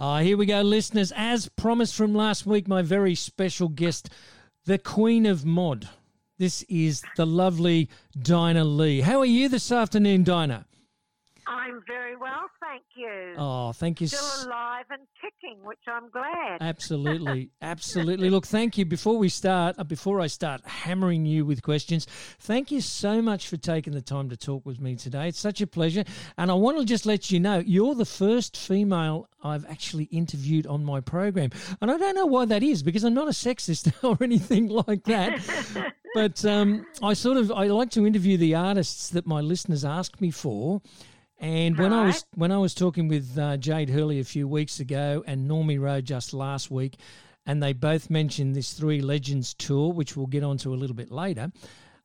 Uh, here we go, listeners. As promised from last week, my very special guest, the Queen of Mod. This is the lovely Dinah Lee. How are you this afternoon, Dinah? I'm very well, thank you. Oh, thank you. Still alive and kicking, which I'm glad. Absolutely, absolutely. Look, thank you. Before we start, uh, before I start hammering you with questions, thank you so much for taking the time to talk with me today. It's such a pleasure, and I want to just let you know you're the first female I've actually interviewed on my program, and I don't know why that is because I'm not a sexist or anything like that. but um, I sort of I like to interview the artists that my listeners ask me for. And when I was when I was talking with uh, Jade Hurley a few weeks ago and Normie Rowe just last week, and they both mentioned this Three Legends tour, which we'll get onto a little bit later.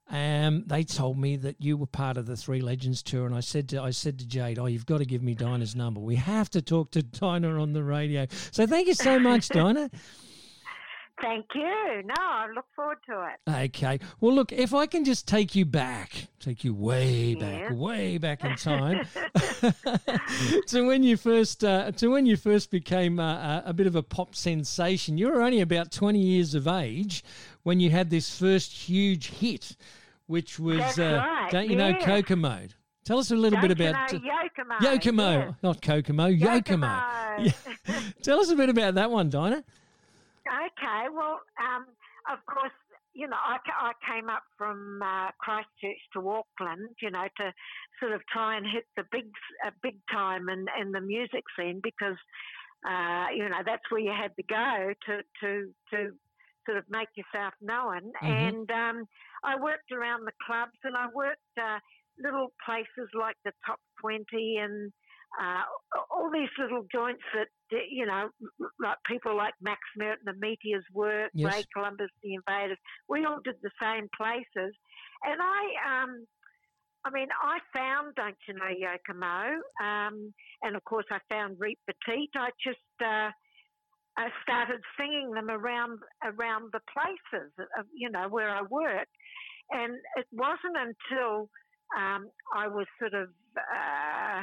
Um, they told me that you were part of the Three Legends tour, and I said to I said to Jade, "Oh, you've got to give me Dinah's number. We have to talk to Dinah on the radio." So thank you so much, Dinah. Thank you. No, I look forward to it. Okay. Well, look, if I can just take you back, take you way back, way back in time, to when you first uh, to when you first became uh, a bit of a pop sensation. You were only about twenty years of age when you had this first huge hit, which was uh, right. don't you yeah. know Kokomo? Tell us a little don't bit about you know, Yockomo. Yockomo, not Kokomo, Yockomo. Yockomo. Tell us a bit about that one, Dinah. Okay, well, um, of course, you know, I, I came up from uh, Christchurch to Auckland, you know, to sort of try and hit the big, uh, big time in, in the music scene because, uh, you know, that's where you had to go to, to, to sort of make yourself known. Mm-hmm. And um, I worked around the clubs and I worked uh, little places like the Top 20 and uh, all these little joints that you know, like people like Max Merritt and the Meteors work, yes. Ray Columbus, the Invaders. We all did the same places, and I, um, I mean, I found Don't You Know Yockomo, um, and of course I found Reet Petite. I just uh, I started singing them around around the places, of, you know, where I work, and it wasn't until um, I was sort of uh,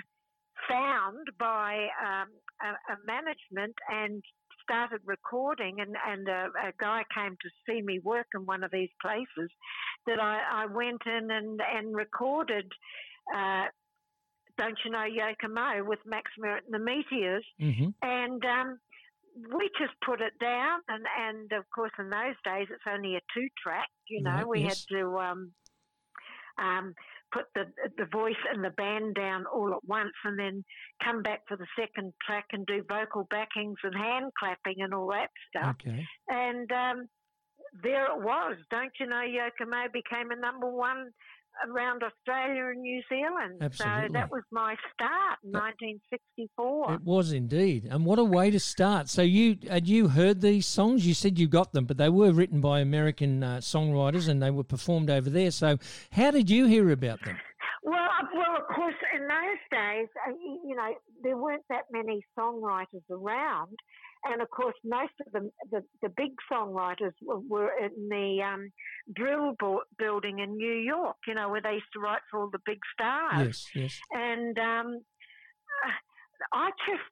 found by um, a, a, management and started recording, and, and a, a, guy came to see me work in one of these places that I, I went in and, and recorded. Uh, don't you know Yockomo with Max Merritt and the Meteors, mm-hmm. and um, we just put it down, and and of course in those days it's only a two track. You know, right, we yes. had to um, um, put the the voice and the band down all at once, and then come back for the second track and do vocal backings and hand clapping and all that stuff. Okay. And um, there it was. Don't you know? Yockomo became a number one around Australia and New Zealand. Absolutely. So that was my start in 1964. It was indeed. And what a way to start. So you had you heard these songs? You said you got them, but they were written by American uh, songwriters and they were performed over there. So how did you hear about them? Well, uh, well, of course, in those days, uh, you know, there weren't that many songwriters around and of course, most of the the, the big songwriters were, were in the um, Brill building in New York. You know, where they used to write for all the big stars. Yes, yes. And um, I just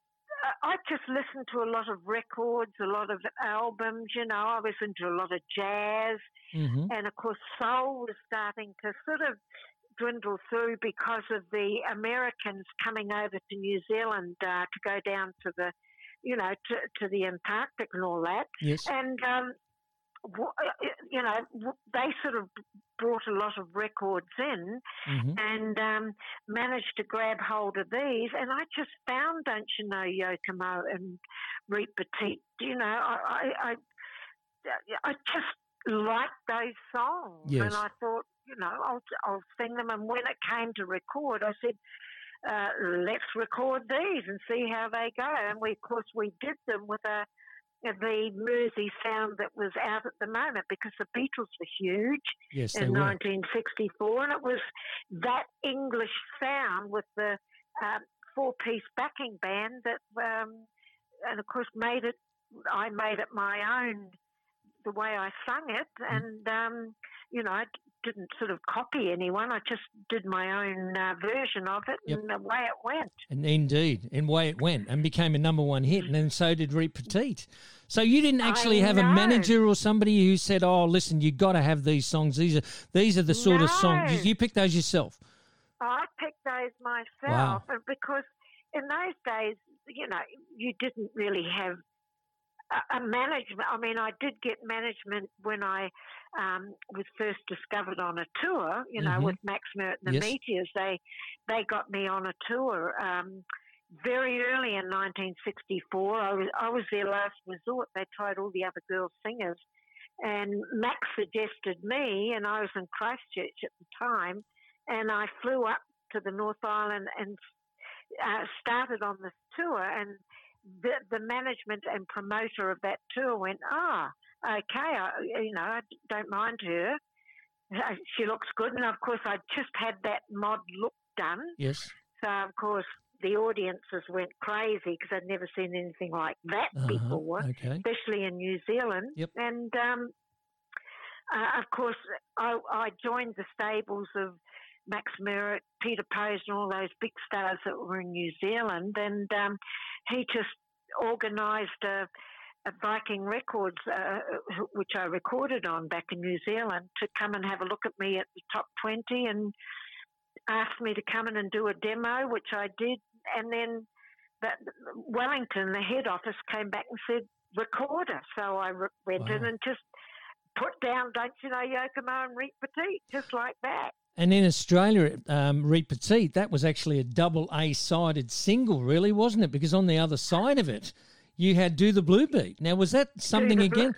I just listened to a lot of records, a lot of albums. You know, I was into a lot of jazz, mm-hmm. and of course, soul was starting to sort of dwindle through because of the Americans coming over to New Zealand uh, to go down to the you know, to, to the Antarctic and all that. Yes. And, um, you know, they sort of brought a lot of records in mm-hmm. and um, managed to grab hold of these. And I just found, don't you know, Yockomo and Petite. You know, I, I, I, I just liked those songs. Yes. And I thought, you know, I'll, I'll sing them. And when it came to record, I said, uh, let's record these and see how they go. And we, of course, we did them with a the Mersey sound that was out at the moment because the Beatles were huge yes, in were. 1964, and it was that English sound with the um, four-piece backing band that, um, and of course, made it. I made it my own the way I sung it, mm. and um, you know, I didn't sort of copy anyone. I just did my own uh, version of it, yep. and away it went. And indeed, and way it went, and became a number one hit, and then so did Reet Petite. So you didn't actually I have know. a manager or somebody who said, "Oh, listen, you got to have these songs. These are these are the sort of songs." You, you picked those yourself. I picked those myself, and because in those days, you know, you didn't really have a, a management. I mean, I did get management when I um, was first discovered on a tour. You know, Mhm. with Max Merritt and the Yes. Meteors, they they got me on a tour. Um, very early in 1964, I was, I was their last resort. They tried all the other girl singers, and Max suggested me, and I was in Christchurch at the time, and I flew up to the North Island and uh, started on this tour, and the, the management and promoter of that tour went, ah, okay, I, you know, I don't mind her. Uh, She looks good, and of course, I just had that mod look done. Yes. So, of course, the audiences went crazy because I'd never seen anything like that Uh-huh. before Okay. especially in New Zealand. Yep. And um, uh, of course, I, I joined the stables of Max Merritt, Peter Posner, and all those big stars that were in New Zealand. And um, he just organised a, a Viking Records, uh, which I recorded on back in New Zealand, to come and have a look at me at the top 20 and asked me to come in and do a demo, which I did. And then that Wellington, the head office, came back and said, record her. So I re- went in and just put down, don't you know, Yockomo and Reet Petite, just like that. And in Australia, um, Reet Petite, that was actually a double A sided single, really, wasn't it? Because on the other side of it, you had Do the Blue Beat. Now, was that something again?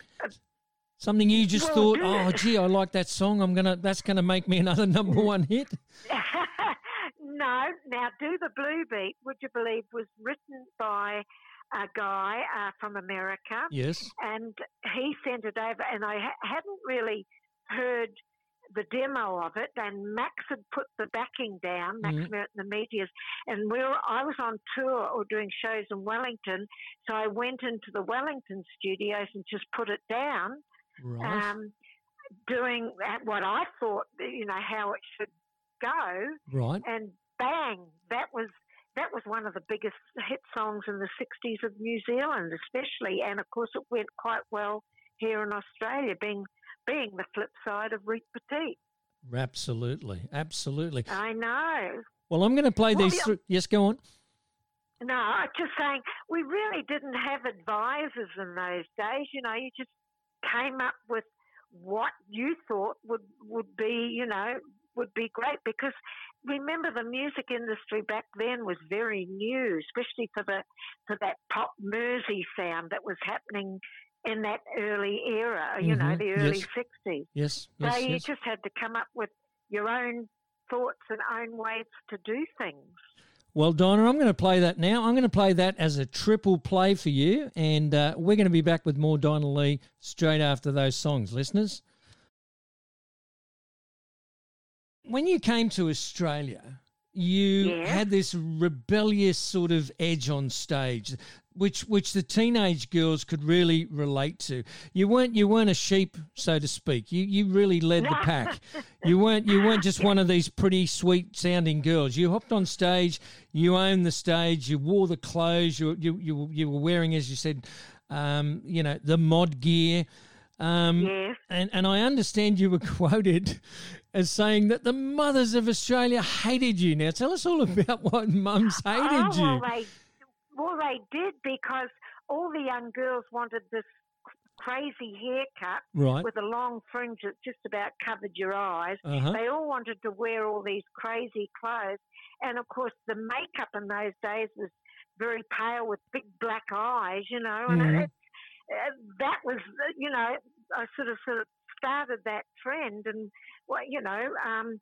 Something you just Well, thought, oh, gee, I like that song. I'm gonna, that's gonna make me another number one hit. no, now Do the Blue Beat, would you believe, was written by a guy uh, from America. Yes. and he sent it over, and I ha- hadn't really heard the demo of it. And Max had put the backing down, Max Mhm. Merritt and the Meteors, and we were, I was on tour or doing shows in Wellington, so I went into the Wellington studios and just put it down, Right. um, doing what I thought, you know, how it should go right. and bang, that was that was one of the biggest hit songs in the 60s of New Zealand, especially, and of course it went quite well here in Australia, being being the flip side of Reet Petite. Absolutely. Absolutely. I know. Well, I'm going to play Well, these. Through. Yes, go on. No, I'm just saying we really didn't have advisors in those days. You know, you just came up with what you thought would would be, you know, would be great because remember the music industry back then was very new, especially for the for that pop Mersey sound that was happening in that early era. You know, Mhm, the early yes. sixties. Yes. So Yes. you yes. just had to come up with your own thoughts and own ways to do things. Well, Donna, I'm going to play that now. I'm going to play that as a triple play for you, and uh, we're going to be back with more Donna Lee straight after those songs, listeners. When you came to Australia, you Yeah. had this rebellious sort of edge on stage, which which the teenage girls could really relate to. You weren't you weren't a sheep, so to speak. You you really led the pack. You weren't you weren't just one of these pretty sweet sounding girls. You hopped on stage, you owned the stage, you wore the clothes, you you you, you were wearing, as you said, um, you know, the mod gear. Um, Yes. and, and I understand you were quoted as saying that the mothers of Australia hated you. Now, tell us all about what mums hated oh, you. Well, they, well, they did because all the young girls wanted this crazy haircut Right. with a long fringe that just about covered your eyes. Uh huh. They all wanted to wear all these crazy clothes. And of course, the makeup in those days was very pale with big black eyes, you know. And Mhm. it, uh, that was, you know, I sort of sort of started that trend. And, well, you know, um,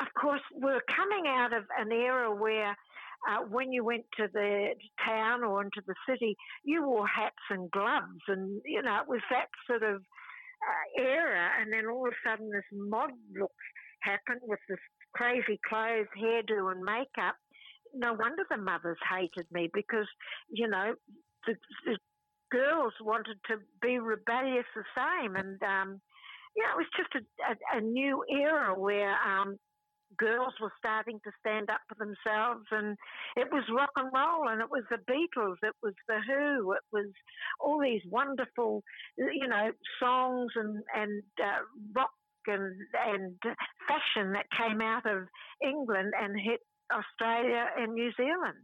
of course, we're coming out of an era where uh, when you went to the town or into the city, you wore hats and gloves, and you know it was that sort of uh, era. And then all of a sudden, this mod look happened with this crazy clothes, hairdo, and makeup. No wonder the mothers hated me because you know the, the girls wanted to be rebellious the same, and um, yeah, it was just a, a, a new era where um, girls were starting to stand up for themselves, and it was rock and roll, and it was the Beatles, it was the Who, it was all these wonderful, you know, songs and and uh, rock and and fashion that came out of England and hit Australia and New Zealand.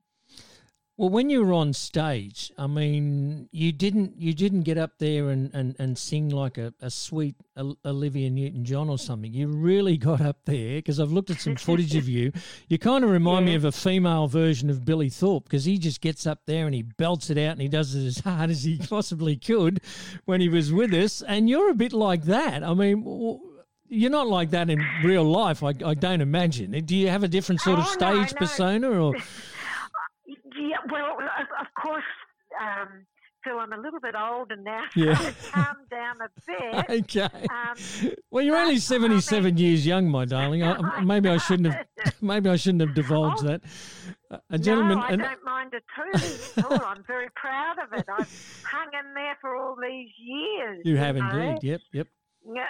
Well, when you were on stage, I mean, you didn't you didn't get up there and, and, and sing like a, a sweet Olivia Newton John or something. You really got up there because I've looked at some footage of you. You kind of remind yeah. me of a female version of Billy Thorpe because he just gets up there and he belts it out and he does it as hard as he possibly could when he was with us. And you're a bit like that. I mean, you're not like that in real life. I, I don't imagine. Do you have a different sort of oh, stage no, no. persona or? Yeah, well, of course, um, Phil, I'm a little bit older now, so yeah. I've down a bit. okay. Um, well, you're only 77 I mean, years young, my darling. I, maybe I shouldn't have. Maybe I shouldn't have divulged oh, that. A gentleman. No, I don't mind it too. oh, I'm very proud of it. I've hung in there for all these years. You, you have know? indeed. Yep. Yep. Yeah.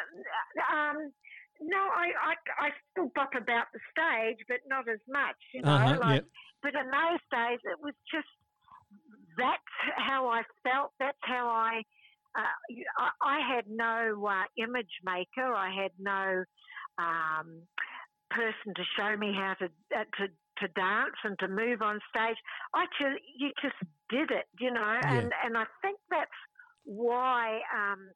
Um, no, I, I, I still bop about the stage, but not as much, you know. Uh-huh, like, yep. But in those days, it was just that's how I felt. That's how I. Uh, I, had no uh, image maker. I had no um, person to show me how to uh, to to dance and to move on stage. I just you just did it, you know, yeah. and and I think that's why um,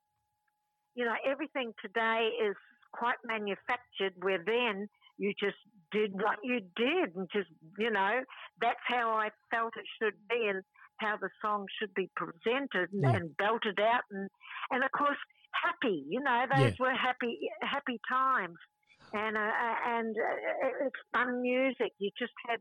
you know everything today is quite manufactured. Where then you just did what you did and just, you know, that's how I felt it should be and how the song should be presented and, yeah. and belted out. And, and of course, happy, you know, those yeah. were happy, happy times. And, uh, uh and uh, it's fun music. You just had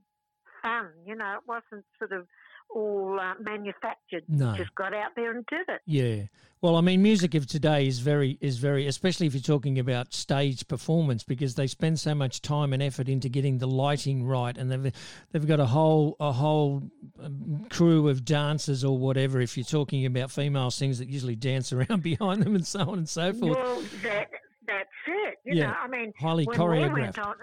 fun, you know, it wasn't sort of all uh, manufactured. No. Just got out there and did it. Yeah. Well, I mean, music of today is very is very, especially if you're talking about stage performance, because they spend so much time and effort into getting the lighting right, and they've they've got a whole a whole um, crew of dancers or whatever. If you're talking about female singers that usually dance around behind them and so on and so forth. Well, that that's it. You yeah. know, I mean, highly choreographed. We on,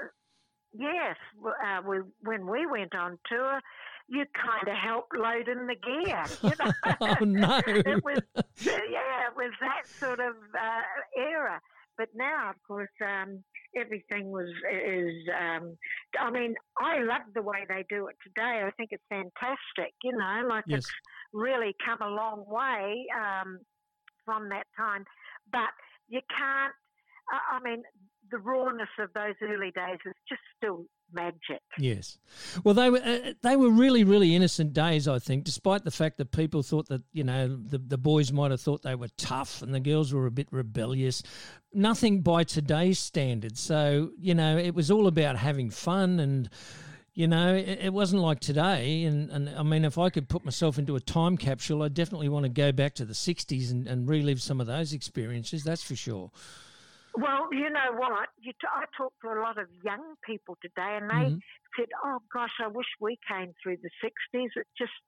yes, uh, we, when we went on tour you kind of helped load in the gear. You know? oh no! it was yeah, it was that sort of uh, era. But now, of course, um, everything was is. Um, I mean, I love the way they do it today. I think it's fantastic. You know, like yes. it's really come a long way um, from that time. But you can't. I mean, the rawness of those early days is just still magic. Yes. Well, they were uh, they were really really innocent days. I think, despite the fact that people thought that you know the the boys might have thought they were tough and the girls were a bit rebellious. Nothing by today's standards. So you know, it was all about having fun and. You know, it, wasn't like today. And, and I mean, if I could put myself into a time capsule, I definitely want to go back to the 60s and, and relive some of those experiences, that's for sure. Well, you know what? You t- I talk to a lot of young people today, and they mm-hmm. said, "Oh gosh, I wish we came through the '60s. It just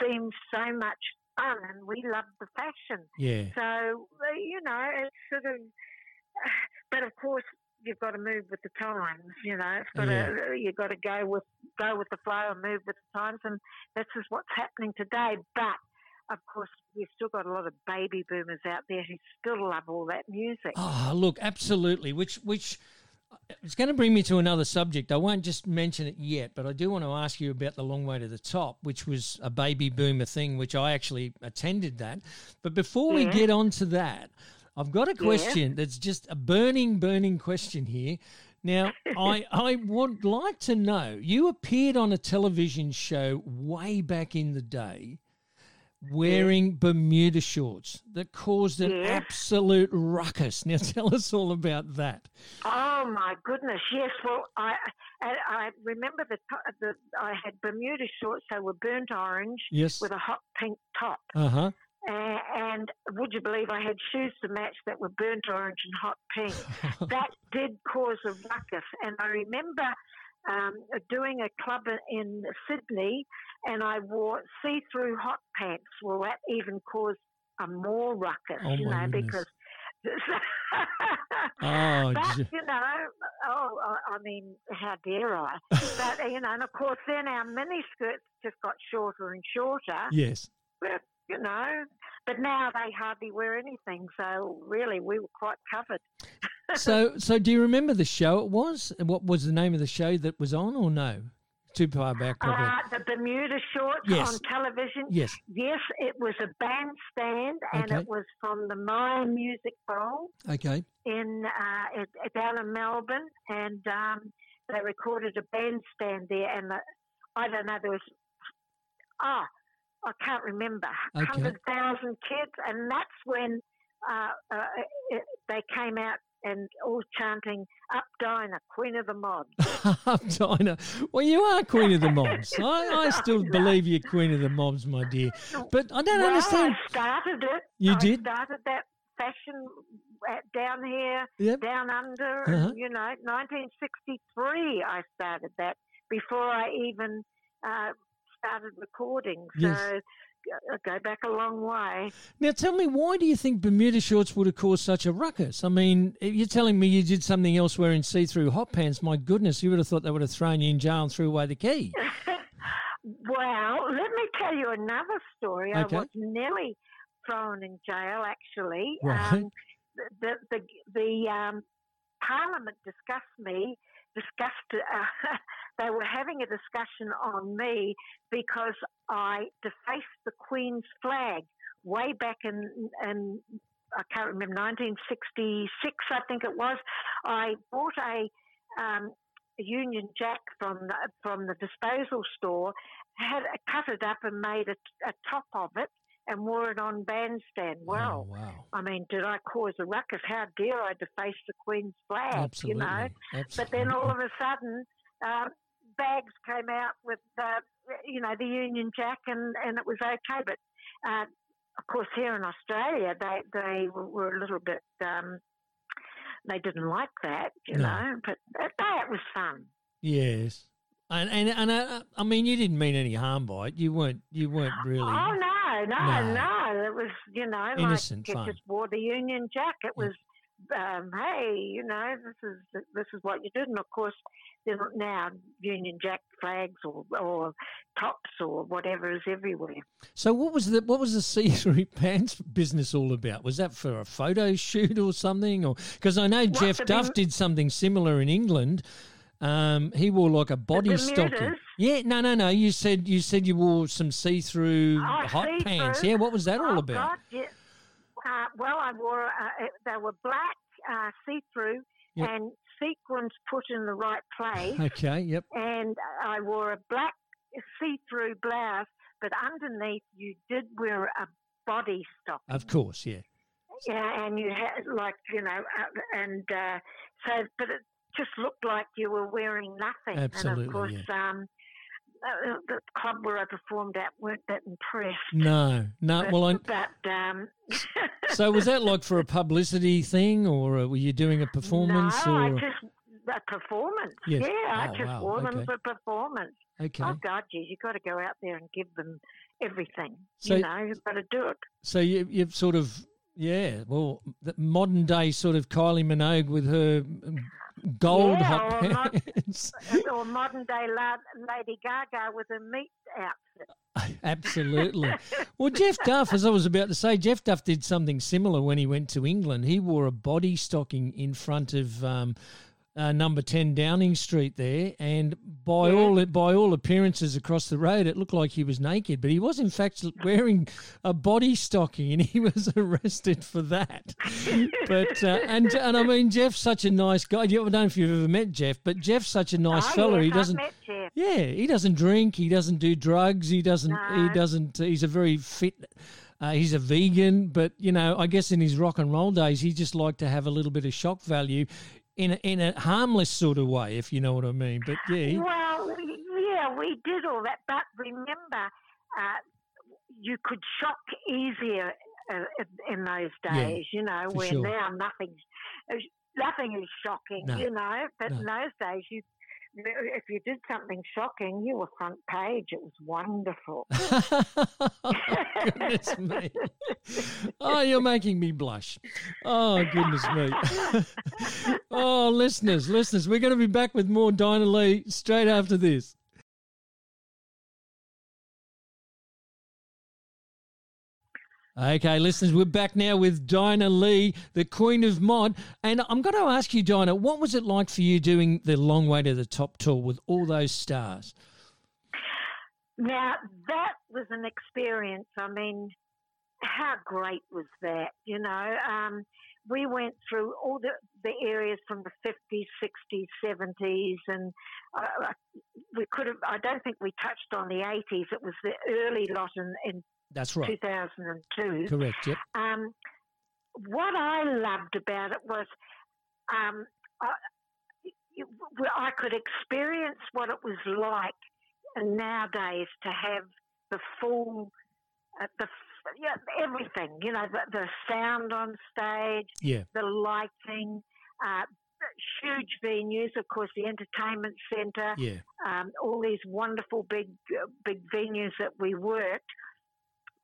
seems so much fun, and we love the fashion." Yeah. So you know, it's sort of, but of course, you've got to move with the times. You know, it's got yeah. to you've got to go with go with the flow and move with the times, and this is what's happening today. But of course, we've still got a lot of baby boomers out there who still love all that music. Oh, look, absolutely. Which, which, it's going to bring me to another subject. I won't just mention it yet, but I do want to ask you about the long way to the top, which was a baby boomer thing, which I actually attended that. But before yeah. we get on to that, I've got a question yeah. that's just a burning, burning question here. Now, I, I would like to know you appeared on a television show way back in the day wearing Bermuda shorts that caused an yes. absolute ruckus. Now, tell us all about that. Oh my goodness! Yes, well, I I remember the, the I had Bermuda shorts. They were burnt orange. Yes. with a hot pink top. Uh huh. And, would you believe I had shoes to match that were burnt orange and hot pink? that did cause a ruckus. And I remember um, doing a club in Sydney and I wore see through hot pants. Well, that even caused a more ruckus, oh you know, goodness. because Oh, but j- you know, oh, I- I mean, how dare I? but you know, and of course, then our mini skirts just got shorter and shorter. yes. But, you know, but now they hardly wear anything. So really, we were quite covered. So, so do you remember the show it was? What was the name of the show that was on, or no? Too far back, probably. Uh, the Bermuda shorts Yes. on television. yes. Yes, it was a bandstand, and Okay. it was from the Myer Music Bowl Okay. in uh, it, it- down in Melbourne, and um, they recorded a bandstand there, and the, I don't know there was ah I can't remember Okay. hundred thousand kids, and that's when uh, uh, it, they came out and all chanting "Up Dinah, Queen of the Mods." Up Dinah. Well, you are Queen of the Mods. I, I still No. believe you're Queen of the Mods, my dear. But I don't well, understand. I started it. You I did? started that fashion down here, Yep. down under. Uh-huh. And, you know, 1963. I started that before I even uh, started recording. So Yes. I go back a long way. Now, tell me, why do you think Bermuda shorts would have caused such a ruckus? I mean, if you're telling me you did something else wearing see-through hot pants. My goodness, you would have thought they would have thrown you in jail and threw away the key. Well, let me tell you another story. Okay. I was nearly thrown in jail, actually. Right. Um, the the the um, Parliament discussed me. Discussed. Uh, they were having a discussion on me because I defaced the Queen's flag way back in in I can't remember 1966. I think it was. I bought a um, a Union Jack from the, from the disposal store, had cut it up and made a, a top of it, and wore it on bandstand. Well, oh, wow. I mean, did I cause a ruckus? How dare I deface the Queen's flag? Absolutely. You know. Absolutely. But then all of a sudden, uh, bags came out with uh, you know the Union Jack, and and it was okay. But uh, of course, here in Australia, they they were a little bit. Um, they didn't like that, you No. know. But that, that was fun. Yes. And and and uh, I mean, you didn't mean any harm by it. You weren't. You weren't really. Oh no, no, No. no! It was you know Innocent like fun. just wore the Union Jack. It was um, hey, you know this is this is what you did, and of course there's now Union Jack flags or or tops or whatever is everywhere. So what was the what was the see-through pants business all about? Was that for a photo shoot or something? Or because I know Jeff Duff did something similar in England. Um, he wore like a body stocking. Yeah, no, no, no. You said you said you wore some see-through Oh, hot see-through? pants. Yeah, what was that all oh, about? God, yeah. Uh, well, I wore uh, they were black uh, see through Yep. and sequins put in the right place. Okay, yep. and I wore a black see-through blouse, but underneath you did wear a body stock. Of course, yeah. Yeah, and you had like you know, uh, and uh, so, but it just looked like you were wearing nothing. Absolutely, And of course, um, uh, the club where I performed at weren't that impressed. No, no. But, Well, I, but um, so was that like for a publicity thing, or uh, were you doing a performance? no, or I just a performance. Yes. Yeah, I Oh, just wow, wore okay. them for performance. okay. Oh God, geez, you've got to go out there and give them everything. So- you know, you've got to do it. So you, you've sort of, yeah, well, the modern day sort of Kylie Minogue with her um, gold Yeah, hot or pants. or modern day la- Lady Gaga with a meat outfit. Absolutely. Well, Jeff Duff, as I was about to say, Jeff Duff did something similar when he went to England. He wore a body stocking in front of um, uh, number 10 Downing Street there, and by Yeah. all by all appearances across the road, it looked like he was naked, but he was in fact wearing a body stocking, and he was arrested for that. but uh, and and I mean, Jeff's such a nice guy. I don't know if you've ever met Jeff, but Jeff's such a nice oh, fella. yes, he doesn't. Yeah, he doesn't drink. He doesn't do drugs. He doesn't. He doesn't. He's a very fit. Uh, he's a vegan, but you know, I guess in his rock and roll days, he just liked to have a little bit of shock value, in a, in a harmless sort of way, if you know what I mean. But yeah, Well, yeah, we did all that, but remember, uh, you could shock easier uh, in those Yeah, days. you know, where sure. now nothing's nothing is shocking. No, You know, but no. in those days, you if you did something shocking, you were front page. It was wonderful. oh, goodness me. Oh, you're making me blush. Oh, goodness me. oh, listeners, listeners, we're going to be back with more Dinah Lee straight after this. Okay, listeners, we're back now with Dinah Lee, the Queen of Mod. And I'm going to ask you, Dinah, what was it like for you doing the Long Way to the Top tour with all those stars? Now, that was an experience. I mean, how great was that? You know, um, we went through all the, the areas from the 50s, 60s, 70s, and uh, we could have, I don't think we touched on the 80s. It was the early lot in, in that's right. 2002. Correct, yep. Um, what I loved about it was um, I, I could experience what it was like nowadays to have the full, uh, the yeah, everything. You know, the, the sound on stage, yeah, the lighting, uh, huge venues. Of course, the entertainment centre, yeah, um, all these wonderful big uh, big venues that we worked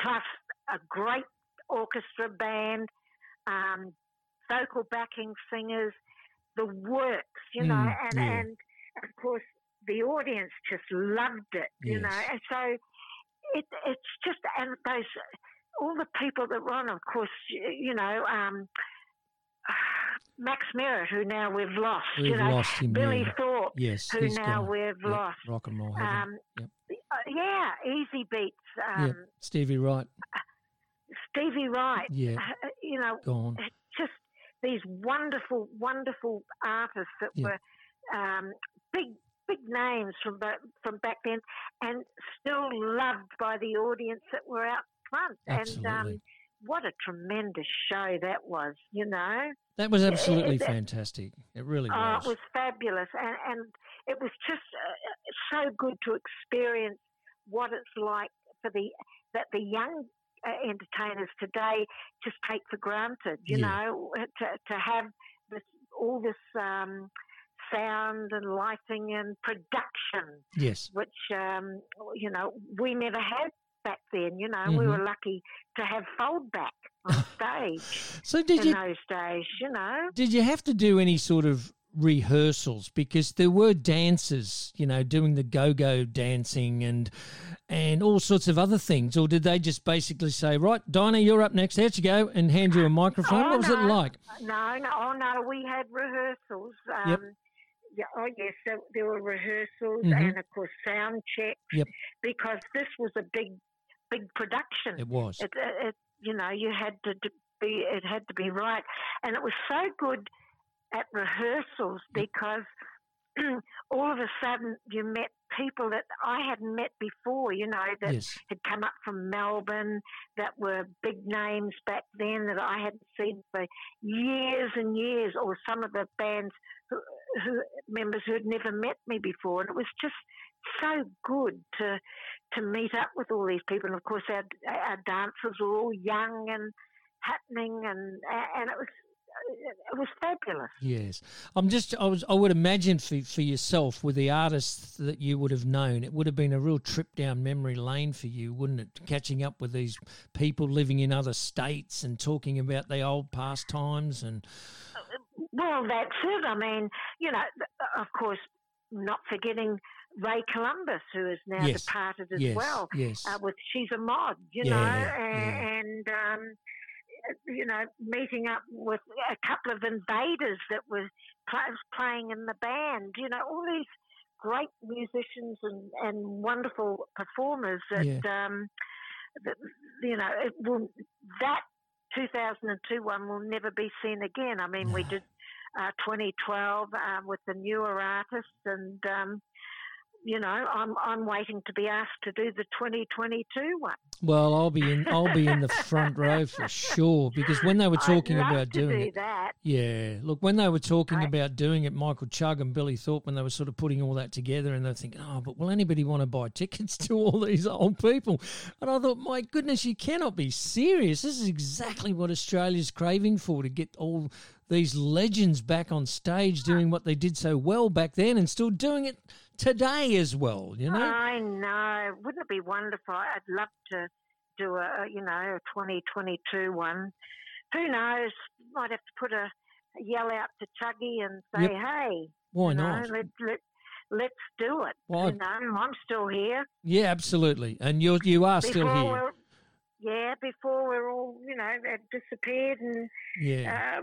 plus a great orchestra band, um, vocal backing singers, the works, you know, Mm, and, yeah. and of course the audience just loved it, you know, and so it, it's just, and those, all the people that were on, of course, you, you know, um, Max Merritt, who now we've lost, We've you know, lost him. Billy yeah. Thorpe, Yes, who now gone. we've Yep, lost. Rock and roll heaven. Um, Yep. uh, yeah, Easybeats, um, yep. Stevie Wright. Stevie Wright, Yeah. uh, you know, Gone. just these wonderful, wonderful artists that were um, big, big names from from back then, and still loved by the audience that were out front. And Absolutely. um, what a tremendous show that was, you know. That was absolutely it- it- fantastic. It really Oh, was. it was fabulous, and and it was just uh, so good to experience what it's like for the that the young uh, entertainers today just take for granted. You Yeah. know, to to have this all this um, sound and lighting and production, Yes. which um, you know we never had back then. You know, we Mhm. were lucky to have foldback on stage So did in you those days. You know. did you have to do any sort of rehearsals because there were dancers, you know, doing the go-go dancing and and all sorts of other things, or did they just basically say, "Right, Dinah, you're up next. Out you go," and hand you a microphone? Oh, what was it like? No, no, oh no, we had rehearsals. Um, Yep. Yeah, oh yes, there, there were rehearsals Mhm. and of course sound checks. Yep. Because this was a big, big production. It was. It, it, you know, you had to be, it had to be right, and it was so good at rehearsals because all of a sudden you met people that I hadn't met before. You know that yes. had come up from Melbourne that were big names back then that I hadn't seen for years and years, or some of the bands who, who members who had never met me before, and it was just so good to to meet up with all these people. And of course, our our dancers were all young and happening, and and it was it was fabulous. Yes, I'm just. I was. I would imagine for for yourself with the artists that you would have known, it would have been a real trip down memory lane for you, wouldn't it? Catching up with these people living in other states and talking about the old past times and uh, Well, that's it. I mean, you know, of course, not forgetting Ray Columbus, who is now Yes. departed as yes, well. yes, Uh, with she's a mod, you Yeah, know, yeah. and, and um, you know, meeting up with a couple of invaders that were pl- playing in the band. You know, all these great musicians and, and wonderful performers that, um, that you know, it will that 2002 one will never be seen again. I mean, we did uh, 2012 um, with the newer artists, and um, you know, I'm I'm waiting to be asked to do the 2022 one. Well, I'll be in. I'll be in the front row for sure because when they were talking about doing do it, that. yeah. Look, when they were talking I- about doing it, Michael Chugg and Billy Thorpe, when they were sort of putting all that together, and they're thinking, oh, but will anybody want to buy tickets to all these old people? And I thought, my goodness, you cannot be serious. This is exactly what Australia's craving for to get all these legends back on stage doing what they did so well back then and still doing it today as well. You know. I know. Wouldn't it be wonderful? I'd love to do a, you know, a 2022 one. Who knows? Might have to put a, yell out to Chuggy and say, Yep. hey, Why you know, not? let, let, let's do it. Why- You know, I'm still here. Yeah, absolutely. And you're you are still before here. Yeah, before we're all, you know, disappeared and, Yeah. uh,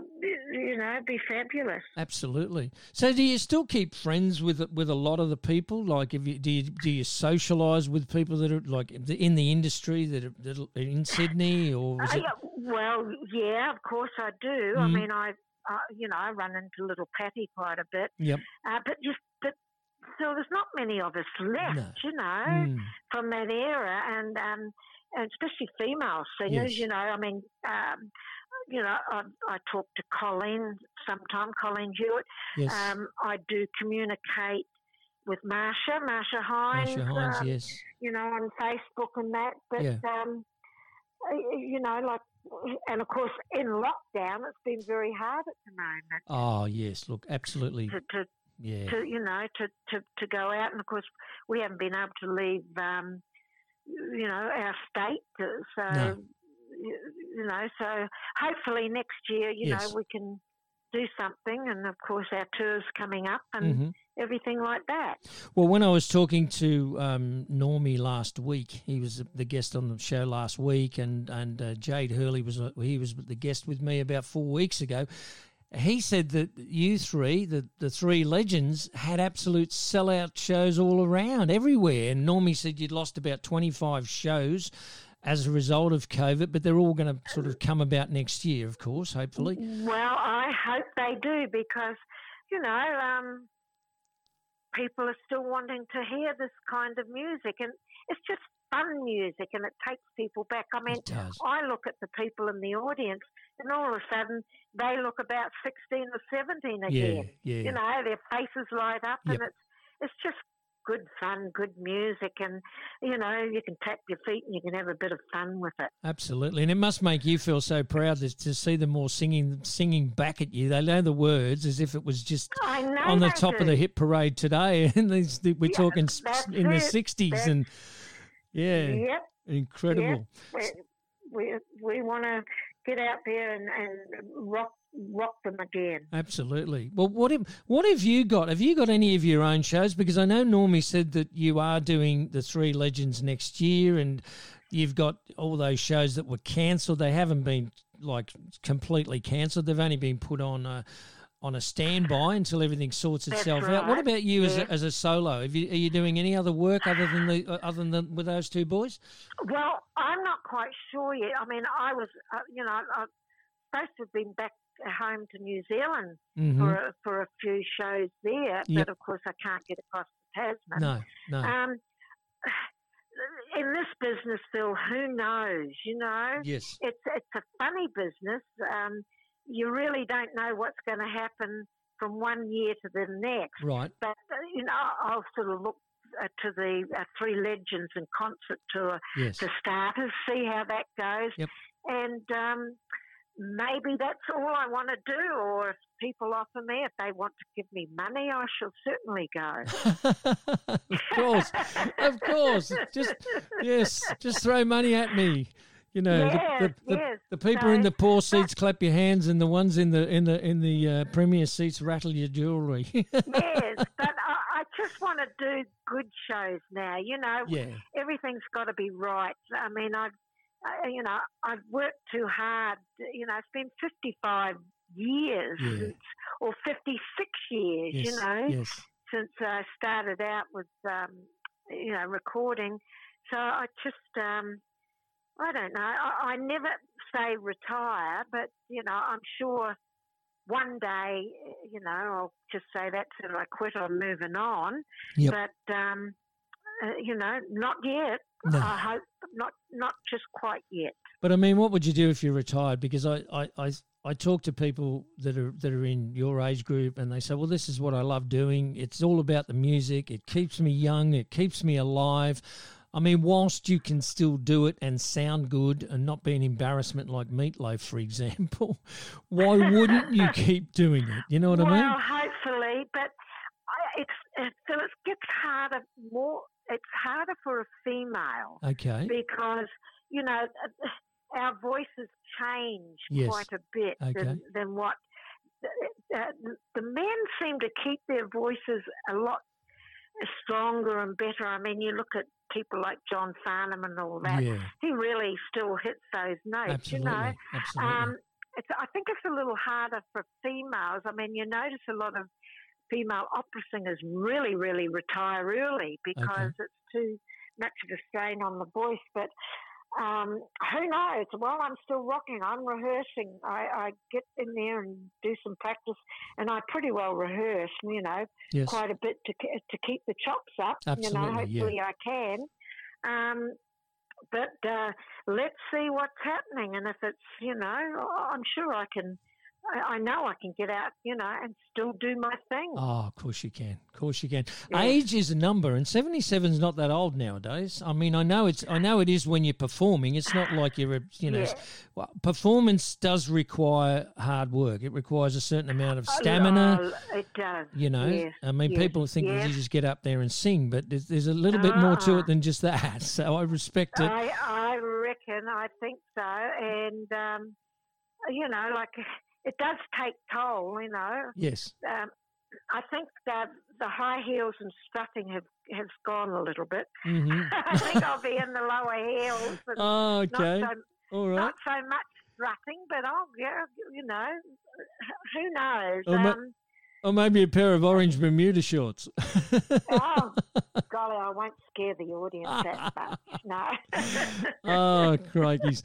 you know, be fabulous. Absolutely. So, do you still keep friends with with a lot of the people? Like, if you do you do you socialise with people that are like in the industry that are, that are in Sydney, or Uh, it? well, yeah, of course I do. I Mhm. mean, I, uh, you know, I run into Little Pattie quite a bit, Yep. uh, but just but so there's not many of us left, No. you know, Mm. from that era, and um, and especially female singers. Yes. You know, I mean, um, you know, I, I talk to Colleen sometime, Colleen Hewitt. Yes. Um, I do communicate with Marcia, Marcia Hines. Marcia Hines. um, yes. you know, on Facebook and that. But Yeah. um, you know, like, and of course, in lockdown, it's been very hard at the moment Oh yes. Look, absolutely. to, to, Yeah. to you know, to, to, to go out. And of course, we haven't been able to leave, um, you know, our state. So, No. you, know, so hopefully next year, you Yes. know, we can do something. And of course, our tour's coming up and hmm everything like that. Well, when I was talking to um, Normie last week, he was the guest on the show last week, and and uh, Jade Hurley was uh, he was the guest with me about four weeks ago. He said that you three, the, the three legends, had absolute sellout shows all around, everywhere. And Normie said you'd lost about 25 shows as a result of COVID, but they're all going to sort of come about next year, of course, hopefully. Well, I hope they do because, you know, um, people are still wanting to hear this kind of music, and it's just fun music, and it takes people back. I mean, I look at the people in the audience, and all of a sudden they look about sixteen or seventeen again. yeah. You know, their faces light up, Yep. and it's it's just good fun, good music, and you know, you can tap your feet and you can have a bit of fun with it. Absolutely, and it must make you feel so proud to, to see them all singing singing back at you. They know the words as if it was just on the top of the hit parade today, and these, we're Yeah, talking in the sixties, and yeah, Yep. incredible. we we, we want to get out there and, and rock rock them again. Absolutely. Well, what have what have you got? Have you got any of your own shows? Because I know Normie said that you are doing the Three Legends next year, and you've got all those shows that were cancelled. They haven't been like completely cancelled. They've only been put on a on a standby until everything sorts itself out. What about you as a, as a solo? Have you, are you doing any other work other than the uh, other than with those two boys? Well, I'm not quite sure yet. I mean, I was, uh, you know, I'm supposed to have been back home to New Zealand hmm for a, for a few shows there, Yep. but of course I can't get across the Tasman. No, no. Um, in this business, Phil, who knows? You know, yes. it's it's a funny business. Um, you really don't know what's going to happen from one year to the next. Right. But you know, I'll sort of look uh, to the uh, Three Legends and concert tour Yes. to starters, see how that goes, Yep. and um, maybe that's all I want to do. Or if people offer me, if they want to give me money, I shall certainly go. of course, of course. Just yes, just throw money at me. You know, the, Yes, the, the, yes. the people in the poor seats clap your hands, and the ones in the in the in the uh, premier seats rattle your jewellery. yes, but I, I just want to do good shows now. You know, yeah, everything's got to be right. I mean, I've, I, you know, I've worked too hard. You know, it's been 55 years Yeah. since, or 56 years, yes, you know, since I started out with, um, you know, recording. So I just, um, I don't know. I, I never say retire, but, you know, I'm sure one day, you know, I'll just say that's it. I quit. I'm moving on. Yep. But um, uh, you know, not yet. No. I hope not. Not just quite yet. But I mean, what would you do if you're retired? Because I, I, I, I talk to people that are that are in your age group, and they say, "Well, this is what I love doing. It's all about the music. It keeps me young. It keeps me alive." I mean, whilst you can still do it and sound good and not be an embarrassment like Meatloaf, for example, why wouldn't you keep doing it? You know what well, I mean? Well, hopefully, but I, it's it, so it gets harder. More, it's harder for a female Okay. because you know our voices change Yes. quite a bit Okay. than, than what uh, the men seem to keep their voices a lot stronger and better. I mean, you look at people like John Farnham and all that. Yeah, He really still hits those notes, absolutely, you know. absolutely. Um, it's, I think it's a little harder for females. I mean, you notice a lot of female opera singers really, really retire early because it's too much of a strain on the voice. But um, who knows? While I'm still rocking, I'm rehearsing. I, I get in there and do some practice, and I pretty well rehearse. You know, yes. quite a bit to to keep the chops up. Absolutely, you know, yeah. hopefully I can. Um, but uh, let's see what's happening, and if it's you know, I'm sure I can. I, I know I can get out, you know, and still do my thing. Oh, of course you can. Of course you can. Yeah. Age is a number, and seventy-seven is not that old nowadays. I mean, I know it's. I know it is when you're performing. It's not like you're. a- You know, Yeah. well, performance does require hard work. It requires a certain amount of stamina. Oh, it does. You know, Yes, I mean, yes, people think yes. you just get up there and sing, but there's, there's a little bit more to Ah. it than just that. So I respect it. I, I reckon, I think so. And, um, you know, like it does take toll, you know. yes. Um, I think that the high heels and strutting have, has gone a little bit. hmm I think I'll be in the lower heels and Oh, okay. not, so, All right. not so much strutting, but I'll, yeah, you know, who knows? Ma- Um, Or maybe a pair of orange Bermuda shorts. oh, golly, I won't scare the audience that much. No. oh, crikey.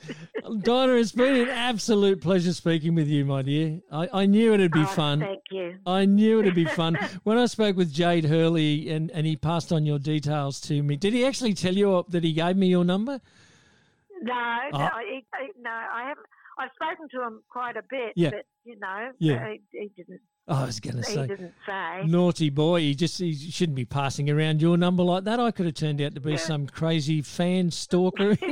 Dinah, it's been an absolute pleasure speaking with you, my dear. I, I knew it'd be Oh, fun. Thank you. I knew it'd be fun. when I spoke with Jade Hurley and, and he passed on your details to me, did he actually tell you that he gave me your number? No, Oh. no, he, he- no, I haven't. I've spoken to him quite a bit, Yeah. but you know, Yeah. he, he didn't. Oh, I was going to He say. didn't say. Naughty boy, he just he shouldn't be passing around your number like that. I could have turned out to be Yeah. some crazy fan stalker.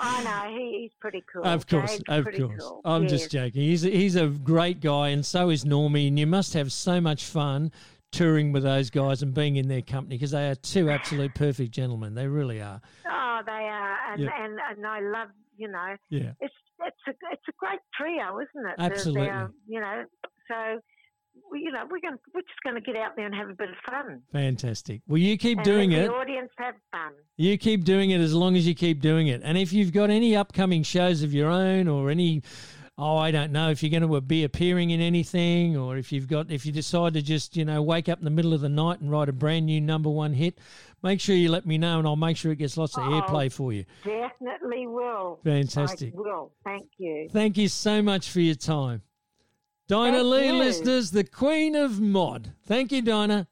I know he, he's pretty cool. Of course, of course. Cool. I'm yes. just joking. He's a, he's a great guy, and so is Normie. And you must have so much fun touring with those guys and being in their company because they are two absolute perfect gentlemen. They really are. Oh, they are, and, Yeah. and and I love you know Yeah. it's it's a it's a great trio, isn't it? They're- um, Absolutely. you know, so we, you know we're going we're just going to get out there and have a bit of fun. Fantastic. Well, you keep and doing it. The audience have fun. You keep doing it as long as you keep doing it. And if you've got any upcoming shows of your own or any oh, I don't know, if you're going to be appearing in anything or if you've got if you decide to just, you know, wake up in the middle of the night and write a brand new number 1 hit, make sure you let me know and I'll make sure it gets lots of Oh. airplay for you. Definitely will. Fantastic. I will. Thank you. Thank you so much for your time. Dinah Thank Lee, you. listeners, the Queen of Mod. Thank you, Dinah.